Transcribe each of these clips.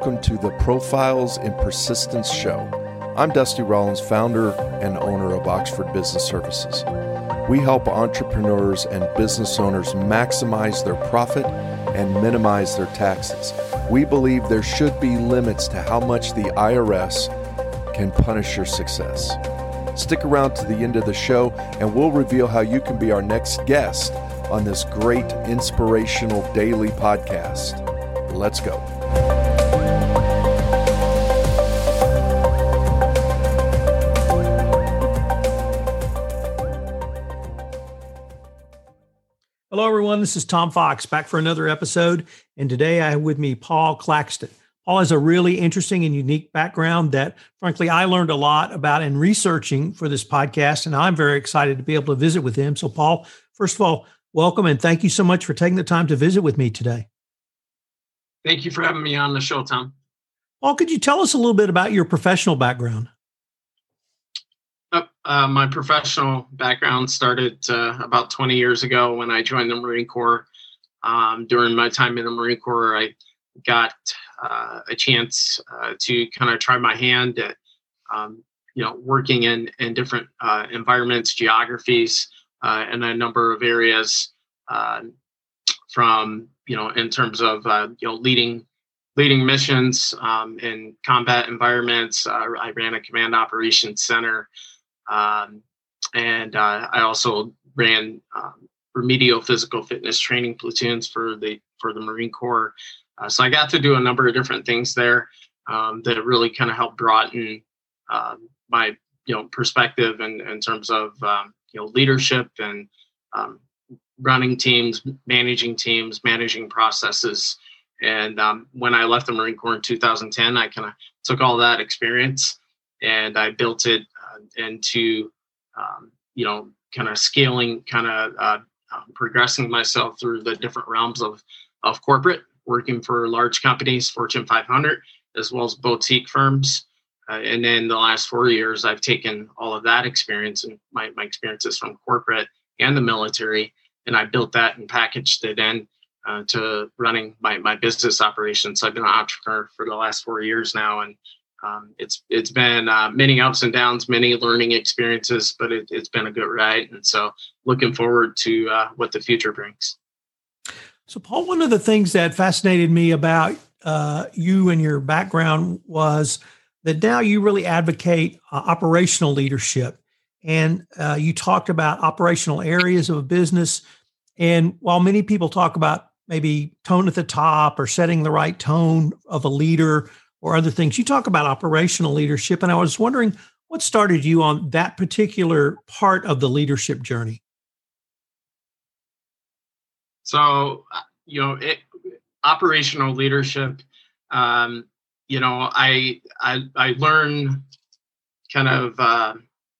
welcome to the Profiles in Persistence Show. I'm Dusty Rollins, founder and owner of Oxford Business Services. We help entrepreneurs and business owners maximize their profit and minimize their taxes. We believe there should be limits to how much the IRS can punish your success. Stick around to the end of the show, and we'll reveal how you can be our next guest on this great inspirational daily podcast. Let's go. Everyone. This is Tom Fox back for another episode. And today I have with me Paul Claxton. Paul has a really interesting and unique background that, frankly, I learned a lot about in researching for this podcast. And I'm very excited to be able to visit with him. So, Paul, first of all, welcome and thank you so much for taking the time to visit with me today. Thank you for having me on the show, Tom. Paul, could you tell us a little bit about your professional background? Uh, uh, my professional background started uh, about 20 years ago when I joined the Marine Corps. Um, during my time in the Marine Corps, I got uh, a chance uh, to kind of try my hand at, um, you know, working in in different uh, environments, geographies, in a number of areas. from you know, in terms of you know leading leading missions um, in combat environments. I ran a command operations center. Um, and uh, I also ran um, remedial physical fitness training platoons for the for the Marine Corps. Uh, so I got to do a number of different things there um, that really kind of helped broaden um, my you know perspective in, in terms of um, you know leadership and um, running teams, managing teams, managing processes. And um, when I left the Marine Corps in 2010, I kind of took all that experience and I built it into um, you know kind of scaling kind of uh, um, progressing myself through the different realms of of corporate working for large companies fortune 500 as well as boutique firms. Uh, and then the last four years i've taken all of that experience and my, my experiences from corporate and the military and i built that and packaged it in uh, to running my, my business operations. So i've been an entrepreneur for the last four years now and um, it's it's been uh, many ups and downs, many learning experiences, but it, has been a good ride, and so looking forward to uh, what the future brings. So, Paul, one of the things that fascinated me about uh, you and your background was that now you really advocate uh, operational leadership, and uh, you talked about operational areas of a business. And while many people talk about maybe tone at the top or setting the right tone of a leader or other things. You talk about operational leadership, and I was wondering what started you on that particular part of the leadership journey. So, uh, you know, it, operational leadership. Um, you know, I I, I learn kind of uh,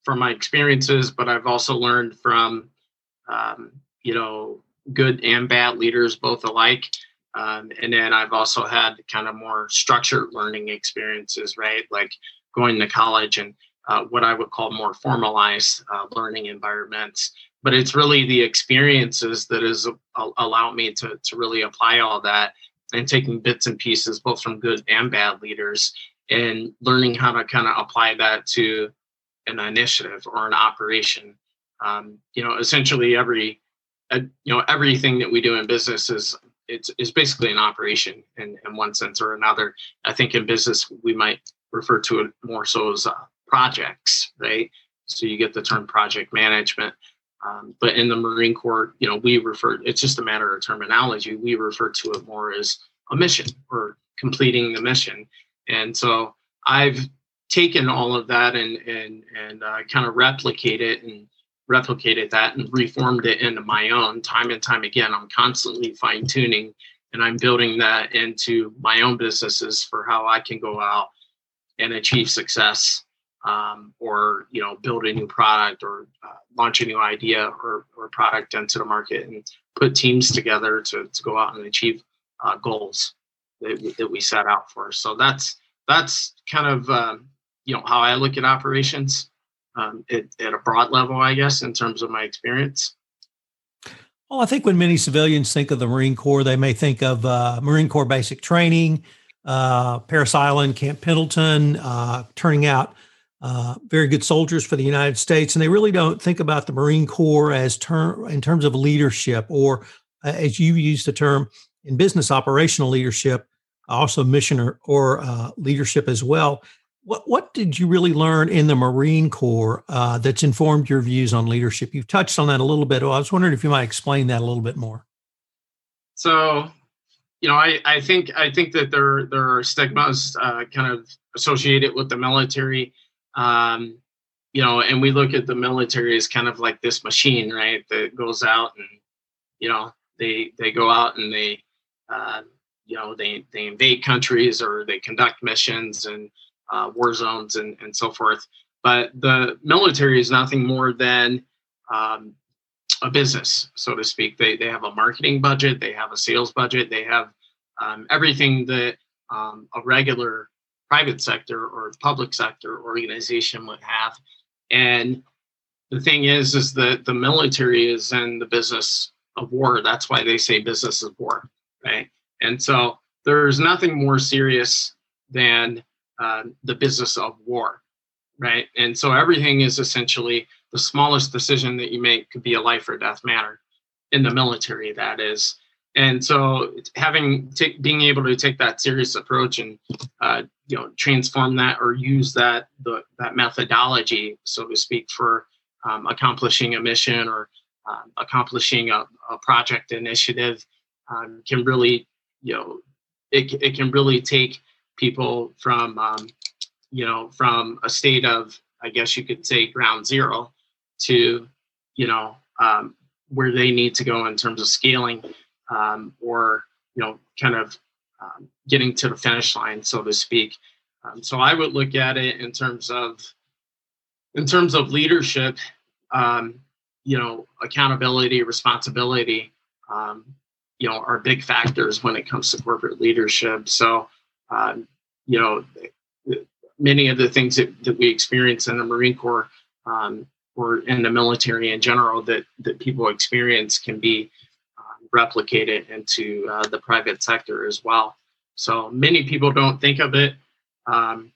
from my experiences, but I've also learned from um, you know good and bad leaders both alike. Um, and then I've also had kind of more structured learning experiences, right? Like going to college and uh, what I would call more formalized uh, learning environments. But it's really the experiences that has uh, allowed me to, to really apply all that and taking bits and pieces, both from good and bad leaders, and learning how to kind of apply that to an initiative or an operation. Um, you know, essentially every, uh, you know, everything that we do in business is it's, it's basically an operation in, in one sense or another. I think in business, we might refer to it more so as uh, projects, right? So you get the term project management. Um, but in the Marine Corps, you know, we refer, it's just a matter of terminology. We refer to it more as a mission or completing the mission. And so I've taken all of that and, and, and uh, kind of replicate it and replicated that and reformed it into my own time and time again. I'm constantly fine tuning and I'm building that into my own businesses for how I can go out and achieve success um, or you know build a new product or uh, launch a new idea or, or product into the market and put teams together to, to go out and achieve uh, goals that, that we set out for. So that's that's kind of um, you know how i look at operations um, at, at a broad level, I guess, in terms of my experience. Well, I think when many civilians think of the Marine Corps, they may think of uh, Marine Corps basic training, uh, Parris Island, Camp Pendleton, uh, turning out uh, very good soldiers for the United States, and they really don't think about the Marine Corps as term in terms of leadership, or uh, as you use the term in business, operational leadership, also mission or, or uh, leadership as well. What what did you really learn in the Marine Corps uh, that's informed your views on leadership? You've touched on that a little bit. I was wondering if you might explain that a little bit more. So, you know, I, I think I think that there there are stigmas uh, kind of associated with the military um, you know, and we look at the military as kind of like this machine, right, that goes out and, you know, they they go out and they, uh, you know, they they invade countries or they conduct missions and uh, war zones and and so forth. But the military is nothing more than um, a business, so to speak. They they have a marketing budget, they have a sales budget, they have um, everything that um, a regular private sector or public sector organization would have. And the thing is, is that the military is in the business of war. That's why they say business of war, right? And so there's nothing more serious than uh, the business of war, right? And so everything is essentially the smallest decision that you make could be a life or death matter in the military. That is, and so having t- being able to take that serious approach and uh, you know transform that or use that the, that methodology so to speak for um, accomplishing a mission or um, accomplishing a, a, project initiative um, can really you know it, it can really take people from um, you know from a state of i guess you could say ground zero to you know um, where they need to go in terms of scaling um, or you know kind of um, getting to the finish line, so to speak. Um, so I would look at it in terms of in terms of leadership, um, you know, accountability, responsibility, um, you know, are big factors when it comes to corporate leadership. So, um, you know, many of the things that, that we experience in the Marine Corps um, or in the military in general that that people experience can be replicate it into uh, the private sector as well. So many people don't think of it, um,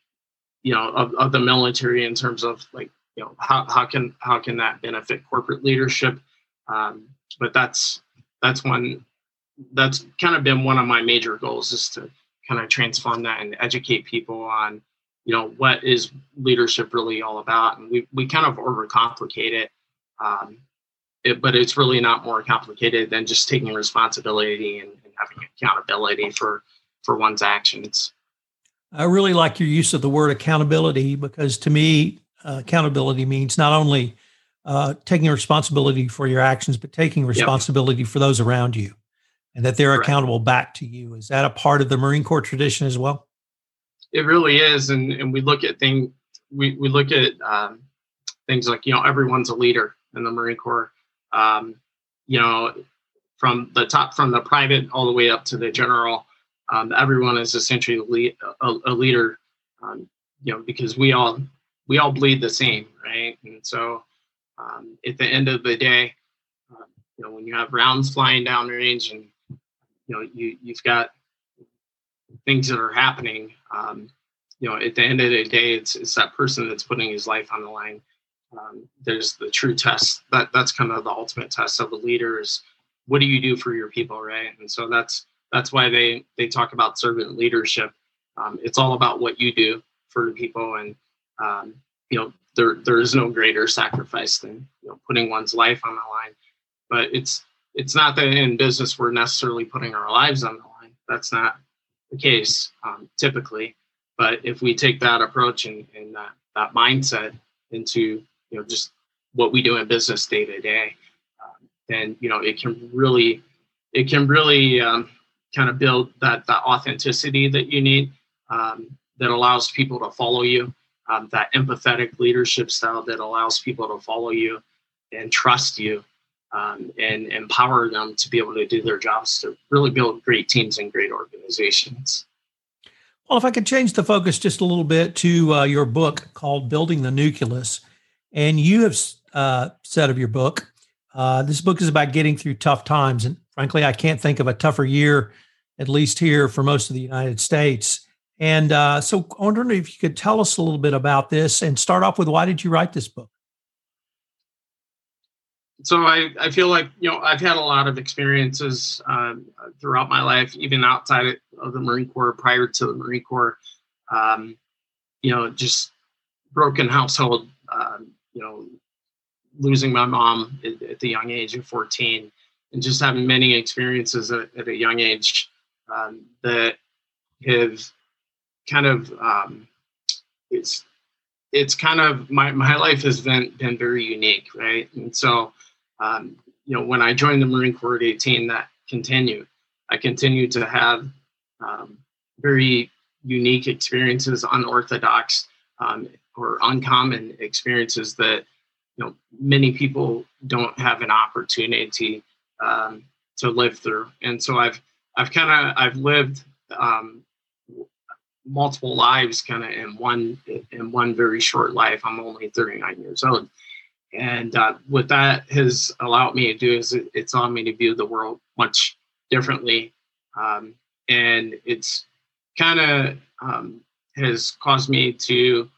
you know, of, of the military in terms of like, you know, how, how can how can that benefit corporate leadership? Um, but that's that's one that's kind of been one of my major goals is to kind of transform that and educate people on you know what is leadership really all about and we, we kind of overcomplicate it um, it, but it's really not more complicated than just taking responsibility and, and, having accountability for for one's actions. I really like your use of the word accountability because to me, uh, accountability means not only uh, taking responsibility for your actions, but taking responsibility yep. for those around you, and that they're Correct. accountable back to you. Is that a part of the Marine Corps tradition as well? It really is, and and we look at things. We we look at um, things like you know everyone's a leader in the Marine Corps um, you know, from the top, from the private all the way up to the general. Um, everyone is essentially a, a leader, um, you know, because we all we all bleed the same, right? And so, um, at the end of the day, uh, you know, when you have rounds flying down range, and you know, you you've got things that are happening. Um, you know, at the end of the day, it's it's that person that's putting his life on the line. Um, there's the true test that that's kind of the ultimate test of a leader is what do you do for your people right? And so that's that's why they they talk about servant leadership. Um, it's all about what you do for the people and um, you know there there is no greater sacrifice than you know putting one's life on the line. But it's it's not that in business we're necessarily putting our lives on the line. That's not the case um, typically. But if we take that approach and, and that, that mindset into you know just what we do in business day to day um, then you know it can really it can really um, kind of build that that authenticity that you need um, that allows people to follow you um, that empathetic leadership style that allows people to follow you and trust you um, and empower them to be able to do their jobs to really build great teams and great organizations well if i could change the focus just a little bit to uh, your book called building the nucleus and you have uh, said of your book, uh, this book is about getting through tough times. And frankly, I can't think of a tougher year at least here for most of the United States. And uh, so I wondering if you could tell us a little bit about this and start off with why did you write this book? So I, I feel like, you know, I've had a lot of experiences uh, throughout my life, even outside of the Marine Corps, prior to the Marine Corps, um, you know, just broken household, um, you know, losing my mom at, at, the young age of 14 and just having many experiences at, at a young age um, that have kind of um, it's it's kind of my, my life has been been very unique right? And so um, you know when i joined the marine corps at 18 that continued. I continued to have um, very unique experiences unorthodox um, or uncommon experiences that you know many people don't have an opportunity um, to live through. And so i've i've kind of i've lived um, multiple lives kind of in one in one very short life. I'm only 39 years old and uh, what that has allowed me to do is it, it's allowed me to view the world much differently. Um, and it's kind of um, has caused me to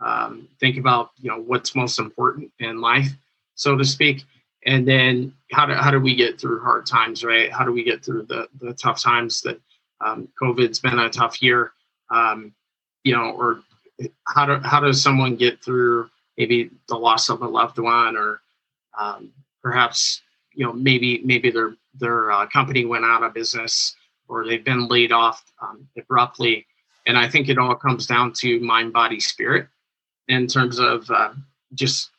um, think about you know what's most important in life so to speak. And then how do, how do we get through hard times right? How do we get through the, the tough times that um, covid's been a tough year? Um, you know, or how do how does someone get through maybe the loss of a loved one, or um, perhaps you know maybe maybe their their uh, company went out of business or they've been laid off um, abruptly, and I think it all comes down to mind, body, spirit in terms of uh, just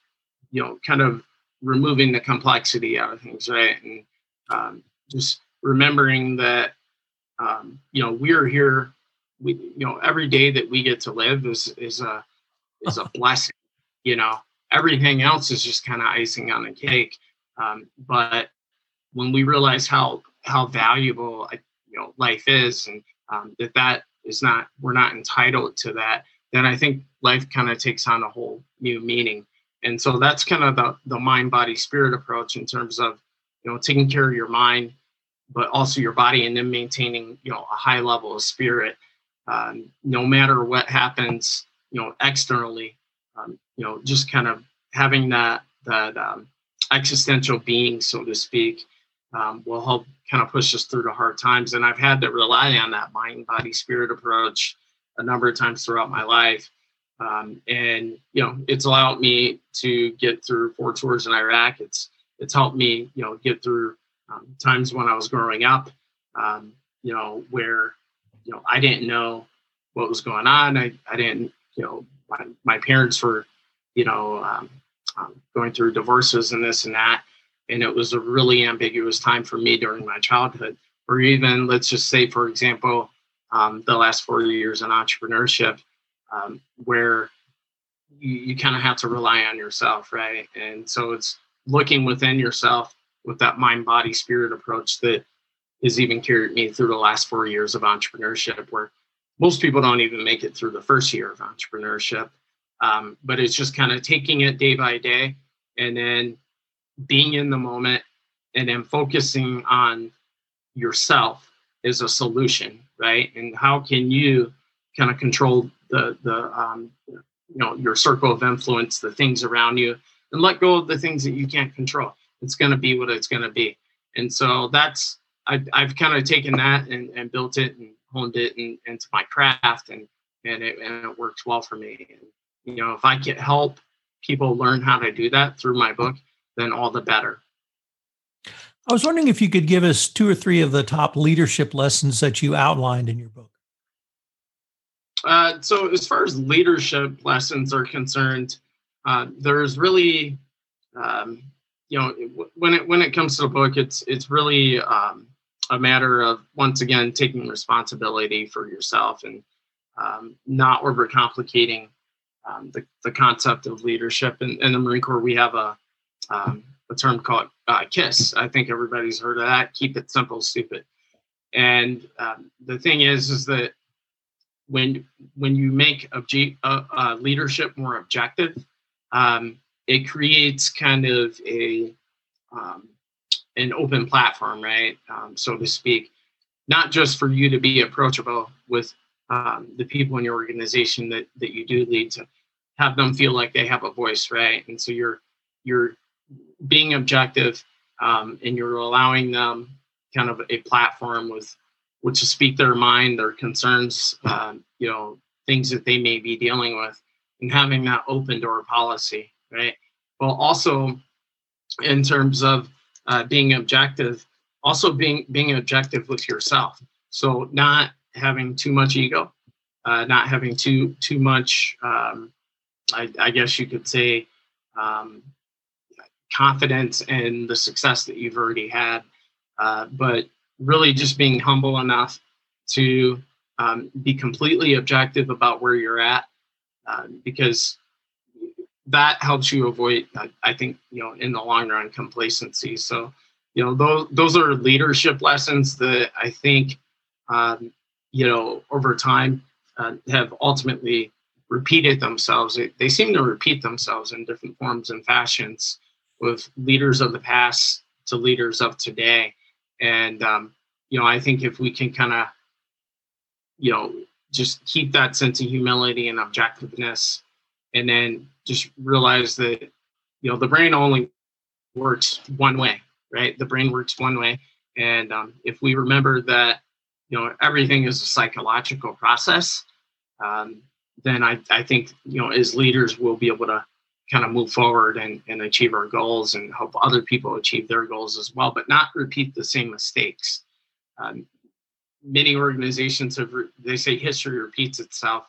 you know kind of removing the complexity out of things, right, and um, just remembering that um, you know we're here we you know every day that we get to live is is a is a blessing you know everything else is just kind of icing on the cake. Um, but when we realize how how valuable you know life is and um, that that is not we're not entitled to that then i think life kind of takes on a whole new meaning. And so that's kind of the, the mind body spirit approach in terms of you know taking care of your mind but also your body and then maintaining you know a high level of spirit. Um, no matter what happens, you know, externally, um, you know, just kind of having that that um, existential being, so to speak, um, will help kind of push us through the hard times. And I've had to rely on that mind, body, spirit approach a number of times throughout my life. Um, and you know, it's allowed me to get through four tours in Iraq. It's it's helped me, you know, get through um, times when I was growing up, you know, where you know, I didn't know what was going on. I, I didn't, you know, my, my parents were, you know, um, um, going through divorces and this and that. And it was a really ambiguous time for me during my childhood. Or even, let's just say, for example, um, the last four years in entrepreneurship, um, where you, you kind of have to rely on yourself, right? And so it's looking within yourself with that mind, body, spirit approach that has even carried me through the last four years of entrepreneurship, where most people don't even make it through the first year of entrepreneurship. Um, but it's just kind of taking it day by day and then being in the moment and then focusing on yourself is a solution, right? And how can you kind of control the the um, you know your circle of influence, the things around you, and let go of the things that you can't control. It's going to be what it's going to be, and so that's I, I've kind of taken that and, and built it and honed it in, into my craft and and it, and it works well for me. And, you know, if I can help people learn how to do that through my book, then all the better. I was wondering if you could give us two or three of the top leadership lessons that you outlined in your book. Uh, so, as far as leadership lessons are concerned, uh, there's really, um, you know, when it when it comes to the book, it's it's really um, a matter of once again taking responsibility for yourself and um, not overcomplicating um, the, the concept of leadership. In, in the Marine Corps, we have a um, a term called uh, KISS. I think everybody's heard of that. Keep it simple, stupid. And um, the thing is, is that when when you make obje- uh, uh, leadership more objective, um, it creates kind of a um, an open platform, right, um, so to speak, not just for you to be approachable with um, the people in your organization that that you do lead to have them feel like they have a voice, right? And so you're you're being objective um, and you're allowing them kind of a platform with which to speak their mind, their concerns, um, you know, things that they may be dealing with, and having that open door policy, right? Well, also in terms of uh, being objective, also being being objective with yourself. So not having too much ego, uh, not having too too much. Um, I, I, guess you could say um, confidence in the success that you've already had, uh, but really just being humble enough to um, be completely objective about where you're at, uh, because that helps you avoid, I think, you know, in the long run, complacency. So, you know, those those are leadership lessons that I think, um, you know, over time uh, have ultimately repeated themselves. They, they seem to repeat themselves in different forms and fashions with leaders of the past to leaders of today. And um, you know, I think if we can kind of, you know, just keep that sense of humility and objectiveness, and then just realize that, you know, the brain only works one way, right? The brain works one way, and um, if we remember that, you know, everything is a psychological process, um, then I, I think you know as leaders we'll be able to kind of move forward and, and achieve our goals and help other people achieve their goals as well, but not repeat the same mistakes. Um, many organizations have, re- they say history repeats itself,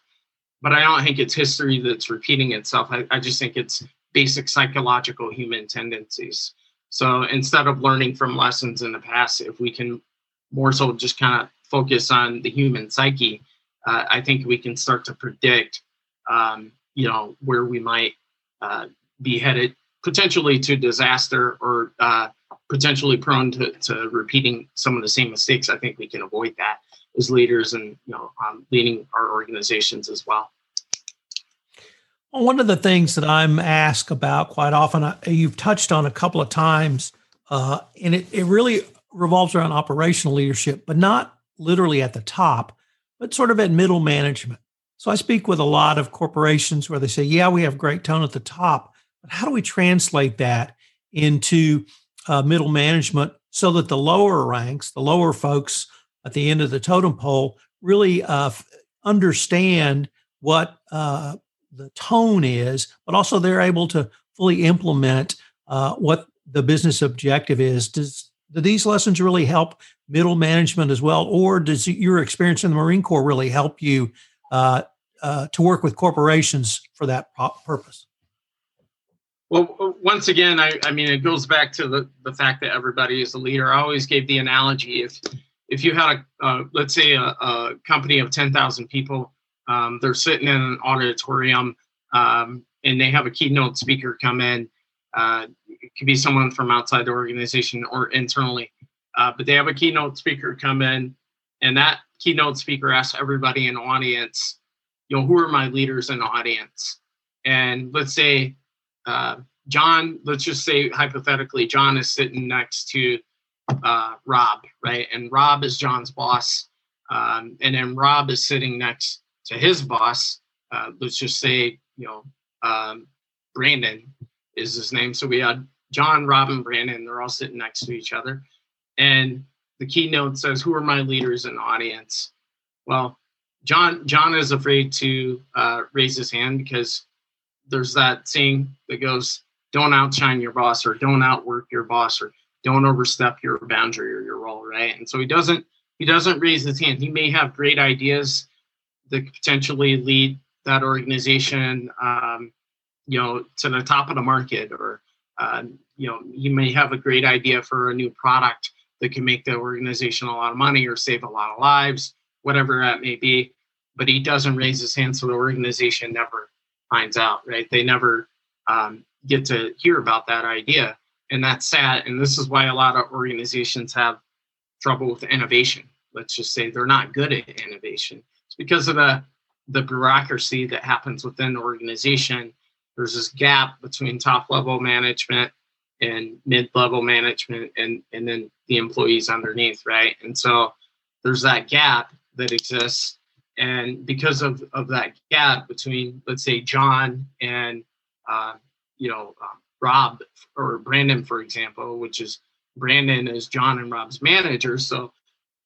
but I don't think it's history that's repeating itself. I, I just think it's basic psychological human tendencies. So instead of learning from lessons in the past, if we can more so just kind of focus on the human psyche, uh, I think we can start to predict, um, you know, where we might uh, be headed potentially to disaster or uh, potentially prone to, to repeating some of the same mistakes. I think we can avoid that as leaders and you know um, leading our organizations as well. One of the things that I'm asked about quite often, uh, you've touched on a couple of times, uh, and it, it really revolves around operational leadership, but not literally at the top, but sort of at middle management. So I speak with a lot of corporations where they say, yeah, we have great tone at the top, but how do we translate that into uh, middle management so that the lower ranks, the lower folks at the end of the totem pole, really uh, understand what uh, the tone is, but also they're able to fully implement uh, what the business objective is. Does do these lessons really help middle management as well, or does your experience in the Marine Corps really help you uh, uh, to work with corporations for that purpose? Well, once again, I, I mean, it goes back to the, the fact that everybody is a leader. I always gave the analogy if if you had a uh, let's say a, a, company of 10,000 people, um, they're sitting in an auditorium um, and they have a keynote speaker come in. Uh, it could be someone from outside the organization or internally, uh, but they have a keynote speaker come in, and that keynote speaker asks everybody in the audience, you know, who are my leaders in the audience? And let's say uh, John, let's just say hypothetically, John is sitting next to uh, Rob, right? And Rob is John's boss. Um, and then Rob is sitting next to his boss. Uh, let's just say, you know, um, Brandon is his name. So we had John, Rob, and Brandon. They're all sitting next to each other. And the keynote says, Who are my leaders the audience? Well, John John is afraid to uh, raise his hand because there's that saying that goes, don't outshine your boss or don't outwork your boss or don't overstep your boundary or your role, right? And so he doesn't he doesn't raise his hand. He may have great ideas that potentially lead that organization, um, you know, to the top of the market, or uh, you know, he may have a great idea for a new product that can make the organization a lot of money or save a lot of lives, whatever that may be. But he doesn't raise his hand, so the organization never finds out, right? They never um, get to hear about that idea. And that's sad. And this is why a lot of organizations have trouble with innovation. Let's just say they're not good at innovation. It's because of the, the bureaucracy that happens within the organization. There's this gap between top level management and mid level management and, and then the employees underneath, right? And so there's that gap that exists and because of, of that gap between let's say john and uh, you know uh, rob or brandon for example which is brandon is john and rob's manager. So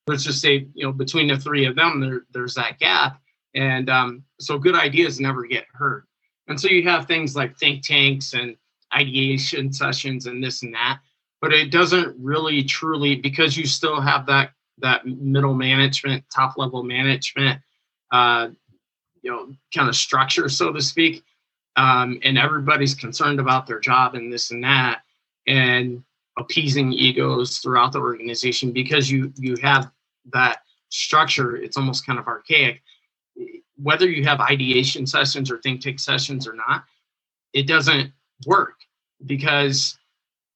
let's just say you know between the three of them there, there's that gap. And um, so good ideas never get heard and so you have things like think tanks and ideation sessions and this and that but it doesn't really truly because you still have that that middle management top level management uh, you know kind of structure so to speak um, and everybody's concerned about their job and this and that and appeasing egos throughout the organization because you you have that structure it's almost kind of archaic. Whether you have ideation sessions or think tank sessions or not it doesn't work because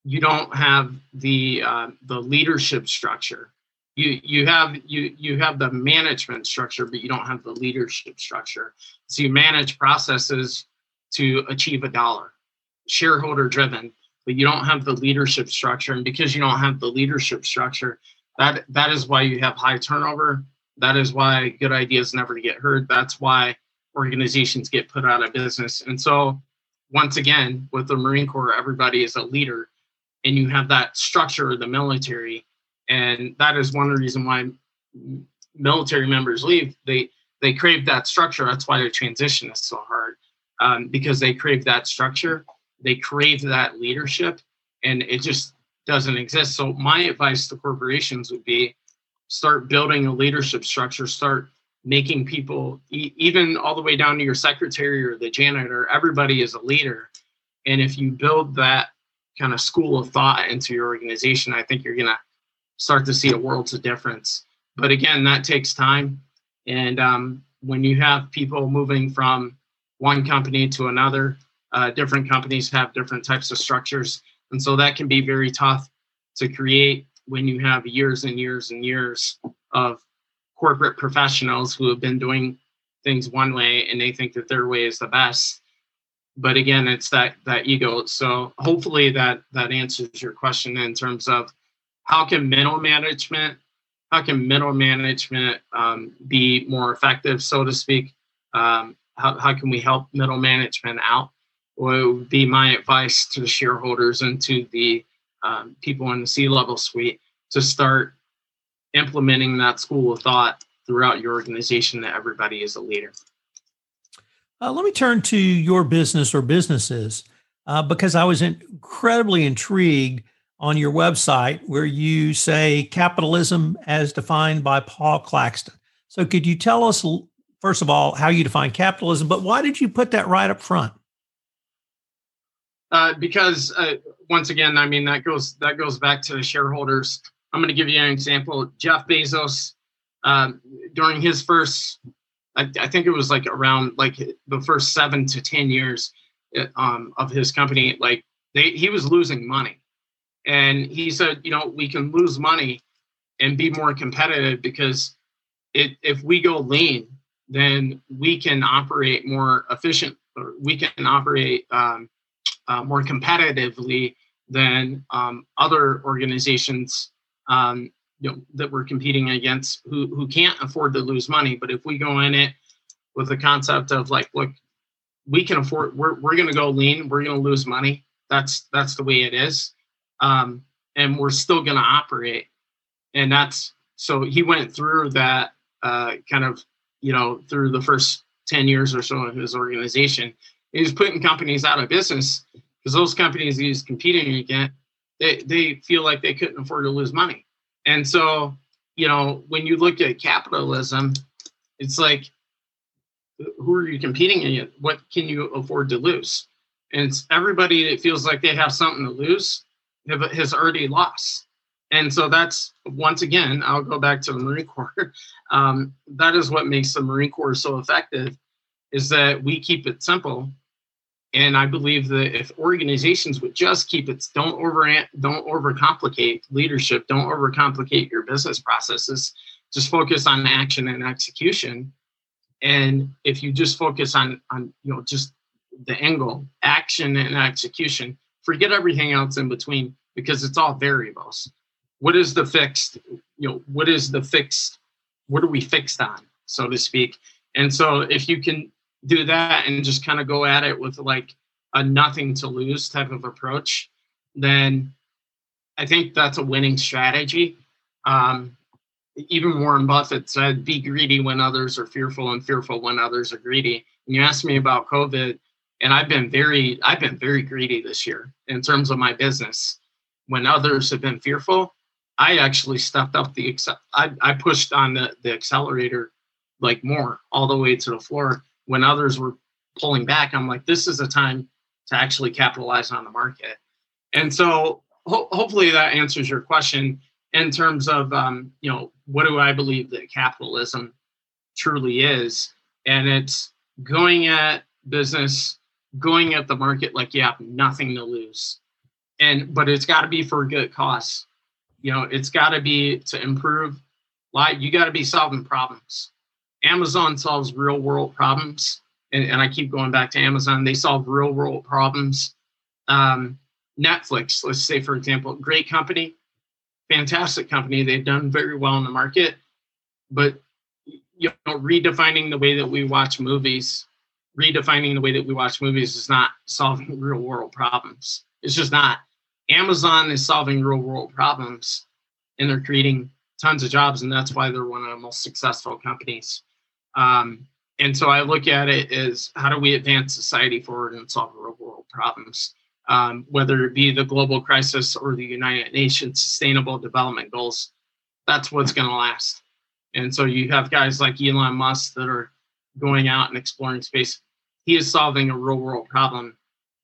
you don't have the uh, the leadership structure. You you have you you have the management structure but you don't have the leadership structure. So you manage processes to achieve a dollar. Shareholder driven but you don't have the leadership structure. And because you don't have the leadership structure that that is why you have high turnover. That is why good ideas never get heard. That's why organizations get put out of business. And so once again with the marine corps everybody is a leader and you have that structure of the military. And that is one reason why military members leave. They they crave that structure. That's why the transition is so hard um, because they crave that structure they crave that leadership and it just doesn't exist so my advice to corporations would be start building a leadership structure start making people even all the way down to your secretary or the janitor everybody is a leader and if you build that kind of school of thought into your organization i think you're going to start to see a world's of difference. But again, that takes time. And um, when you have people moving from one company to another, uh, different companies have different types of structures. And so that can be very tough to create when you have years and years and years of corporate professionals who have been doing things one way and they think that their way is the best. But again it's that that ego. So hopefully that that answers your question in terms of how can middle management how can middle management um, be more effective so to speak? Um, how, how can we help middle management out well, would be my advice to the shareholders and to the um, people in the C-level suite to start implementing that school of thought throughout your organization that everybody is a leader. Uh, let me turn to your business or businesses uh, because I was incredibly intrigued on your website where you say capitalism as defined by Paul Claxton. So, could you tell us, first of all, how you define capitalism, but why did you put that right up front? Uh, because uh, once again, I mean that goes that goes back to the shareholders. I'm going to give you an example. Jeff Bezos, um, during his first, I, I, think it was like around like the first seven to ten years uh, um, of his company, like they, he was losing money and he said, you know, we can lose money and be more competitive because it, if we go lean, then we can operate more efficient or we can operate um, uh, more competitively than um, other organizations um, you know, that we're competing against who, who can't afford to lose money. But if we go in it with the concept of like, look, we can afford, we're, we're going to go lean, we're going to lose money. That's, that's the way it is um, and we're still going to operate. And that's so he went through that uh, kind of, you know, through the first 10 years or so of his organization. He was putting companies out of business because those companies he was competing against, they, they feel like they couldn't afford to lose money. And so, you know, when you look at capitalism, it's like, who are you competing against? What can you afford to lose? And it's everybody that feels like they have something to lose has already lost. And so that's once again, I'll go back to the Marine Corps. Um, that is what makes the Marine Corps so effective, is that we keep it simple. And I believe that if organizations would just keep it, don't over don't overcomplicate leadership, don't overcomplicate your business processes, just focus on action and execution. And if you just focus on on you know just the angle, action and execution, forget everything else in between because it's all variables. What is the fixed, you know, what is the fixed what are we fixed on, so to speak. And so if you can do that and just kind of go at it with like a nothing to lose type of approach, then I think that's a winning strategy. Um, even Warren Buffett said, be greedy when others are fearful and fearful when others are greedy. And you asked me about COVID, and I've been very, I've been very greedy this year in terms of my business. When others have been fearful, I actually stepped up the, I, I pushed on the, the accelerator like more all the way to the floor. When others were pulling back, I'm like, this is a time to actually capitalize on the market. And so ho- hopefully that answers your question in terms of um, you know what do I believe that capitalism truly is, and it's going at business, going at the market like you have nothing to lose, and but it's got to be for a good cause. You know, it's got to be to improve life. You got to be solving problems. Amazon solves real world problems, and, and I keep going back to Amazon. They solve real world problems. Um, Netflix, let's say for example, great company, fantastic company. They've done very well in the market, but you know, redefining the way that we watch movies, redefining the way that we watch movies is not solving real world problems. It's just not. Amazon is solving real world problems and they're creating tons of jobs, and that's why they're one of the most successful companies. Um, and so I look at it as how do we advance society forward and solve real world problems? um, whether it be the global crisis or the United Nations Sustainable Development Goals. That's what's going to last. And so you have guys like Elon Musk that are going out and exploring space. He is solving a real world problem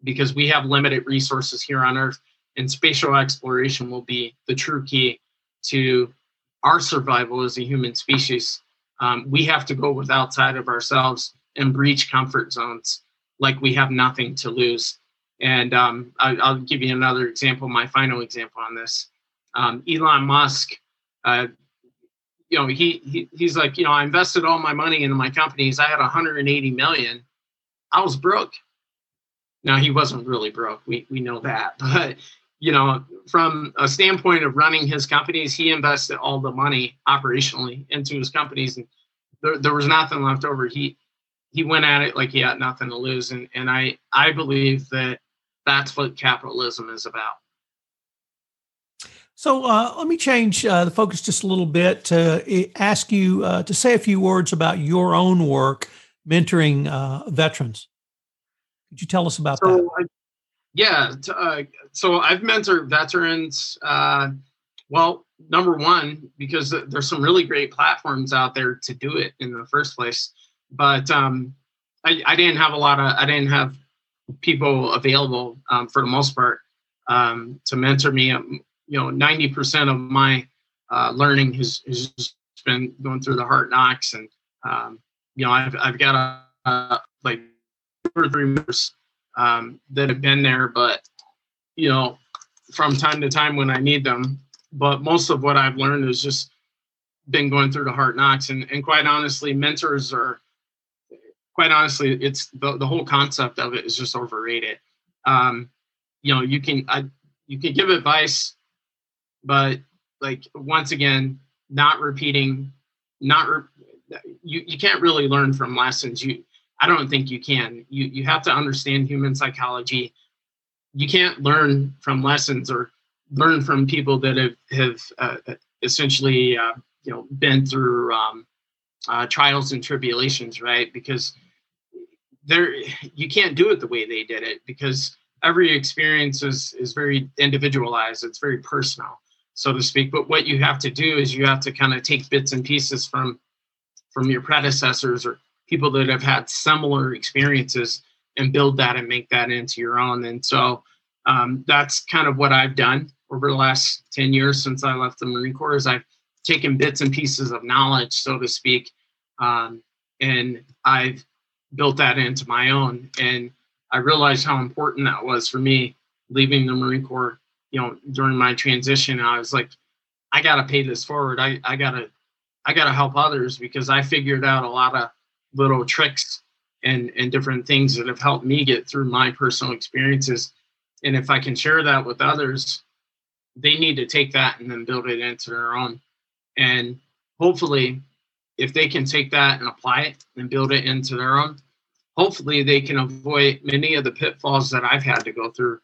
because we have limited resources here on Earth, and spatial exploration will be the true key to our survival as a human species. Um, we have to go with outside of ourselves and breach comfort zones like we have nothing to lose. And um, I, will give you another example, my final example on this. Um, Elon Musk, uh, you know, he, he he's like, you know, I invested all my money into my companies. I had 180 million. I was broke. Now he wasn't really broke. We we know that, but you know, from a standpoint of running his companies, he invested all the money operationally into his companies, and there, there was nothing left over. He he went at it like he had nothing to lose, and and I I believe that that's what capitalism is about. So uh, let me change uh, the focus just a little bit to eh, ask you uh, to say a few words about your own work mentoring uh, veterans. Could you tell us about so, that? Yeah, t- uh, so I've mentored veterans. Uh, well, number one, because there's some really great platforms out there to do it in the first place. But um, I, I didn't have a lot of, I didn't have people available um, for the most part um, to mentor me. Um, you know, 90% of my uh, learning has, has been going through the hard knocks. And, um, you know, I've, I've got a, uh, like two or three members um, that have been there, but, you know, from time to time when I need them. But most of what I've learned is just been going through the hard knocks. And, and quite honestly, mentors are quite honestly, it's the, the whole concept of it is just overrated. Um, you know, you can I, you can give advice, but like once again, not repeating, not re- you you can't really learn from lessons. You I don't think you can. You you have to understand human psychology. You can't learn from lessons or learn from people that have have uh, essentially uh, you know been through um, uh, trials and tribulations, right? Because there you can't do it the way they did it because every experience is is very individualized it's very personal so to speak but what you have to do is you have to kind of take bits and pieces from from your predecessors or people that have had similar experiences and build that and make that into your own and so um, that's kind of what i've done over the last 10 years since i left the marine corps is i've taken bits and pieces of knowledge so to speak um, and i've built that into my own. And I realized how important that was for me leaving the Marine Corps, you know, during my transition. I was like, I gotta pay this forward. I, I gotta I gotta help others because I figured out a lot of little tricks and and different things that have helped me get through my personal experiences. And if I can share that with others, they need to take that and then build it into their own. And hopefully if they can take that and apply it and build it into their own, hopefully they can avoid many of the pitfalls that I've had to go through,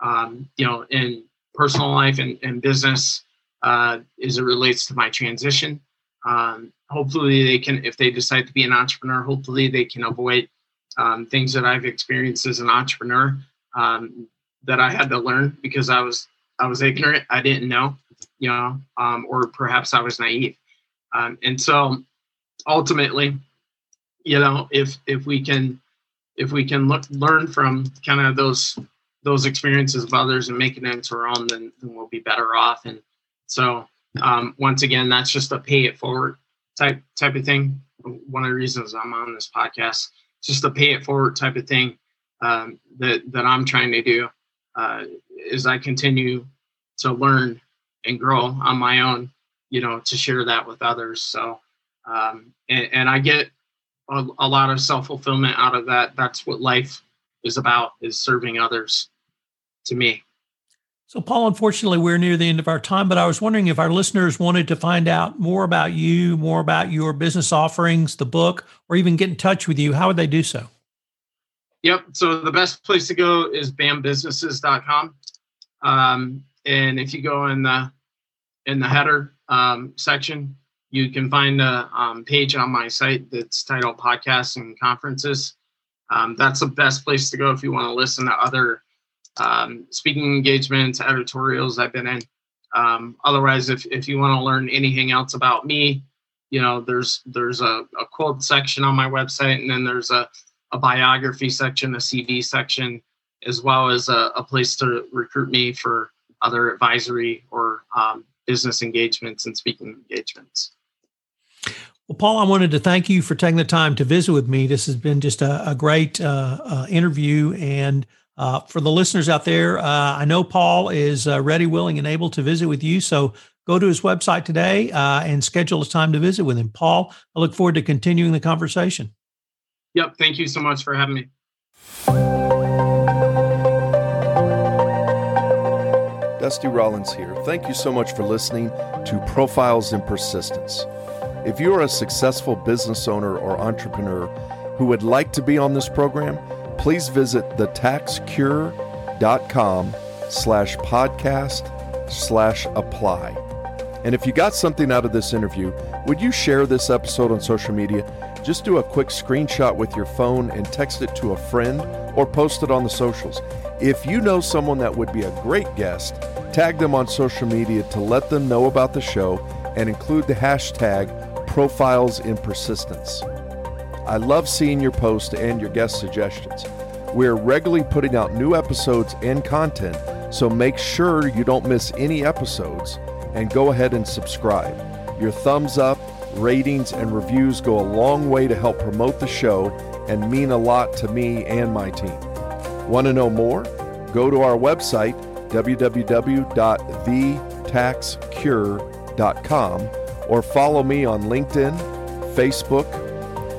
um, you know, in personal life and, and business uh, as it relates to my transition. Um, hopefully they can, if they decide to be an entrepreneur, hopefully they can avoid um, things that I've experienced as an entrepreneur um, that I had to learn because I was I was ignorant. I didn't know, you know, um, or perhaps I was naive. Um, and so ultimately, you know, if if we can if we can look learn from kind of those those experiences of others and make it into our own, then, then we'll be better off. And so um, once again, that's just a pay it forward type type of thing. One of the reasons I'm on this podcast, just a pay it forward type of thing um, that that I'm trying to do uh, as I continue to learn and grow on my own. You know, to share that with others. So um, and, and I get a, a lot of self fulfillment out of that. That's what life is about: is serving others. To me. So, Paul, unfortunately, we're near the end of our time, but I was wondering if our listeners wanted to find out more about you, more about your business offerings, the book, or even get in touch with you, how would they do so? Yep. So, the best place to go is bambusinesses.com. Um, and if you go in the in the header um, section, you can find a um, page on my site that's titled Podcasts and Conferences. Um, that's the best place to go if you want to listen to other um, speaking engagements, editorials I've been in. Um, otherwise, if, if you want to learn anything else about me, you know, there's there's a, a quote section on my website, and then there's a, a biography section, a CV section, as well as a, a place to recruit me for other advisory or um, business engagements and speaking engagements. Well, Paul, I wanted to thank you for taking the time to visit with me. This has been just a, a great uh, uh, interview. And uh, for the listeners out there, uh, I know Paul is uh, ready, willing, and able to visit with you. So go to his website today uh, and schedule a time to visit with him. Paul, I look forward to continuing the conversation. Yep. Thank you so much for having me. Dusty Rollins here. Thank you so much for listening to Profiles in Persistence. If you are a successful business owner or entrepreneur who would like to be on this program, please visit thetaxcure.com slash podcast slash apply. And if you got something out of this interview, would you share this episode on social media? Just do a quick screenshot with your phone and text it to a friend or post it on the socials. If you know someone that would be a great guest, tag them on social media to let them know about the show and include the hashtag profiles in persistence. I love seeing your posts and your guest suggestions. We're regularly putting out new episodes and content, so make sure you don't miss any episodes and go ahead and subscribe. Your thumbs up, ratings, and reviews go a long way to help promote the show and mean a lot to me and my team. Want to know more? Go to our website, www.thetaxcure.com or follow me on LinkedIn, Facebook,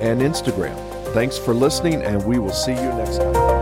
and Instagram. Thanks for listening, and we will see you next time.